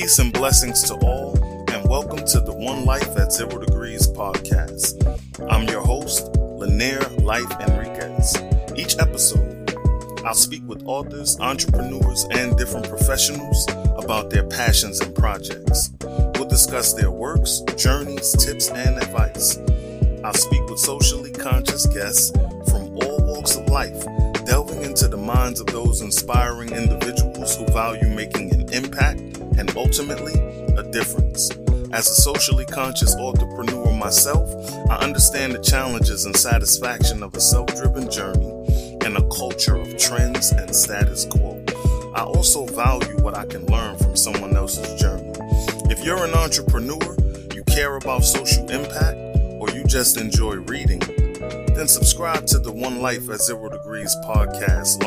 Peace and blessings to all, and welcome to the One Life at Zero Degrees podcast. I'm your host, Lanier Life Enriquez. Each episode, I'll speak with authors, entrepreneurs, and different professionals about their passions and projects. We'll discuss their works, journeys, tips, and advice. I'll speak with socially conscious guests from all walks of life, delving into the minds of those inspiring individuals who value making an impact and ultimately a difference. As a socially conscious entrepreneur myself, I understand the challenges and satisfaction of a self driven journey and a culture of trends and status quo. I also value what I can learn from someone else's journey. If you're an entrepreneur, you care about social impact, or you just enjoy reading, then subscribe to the One Life at Zero Degrees podcast.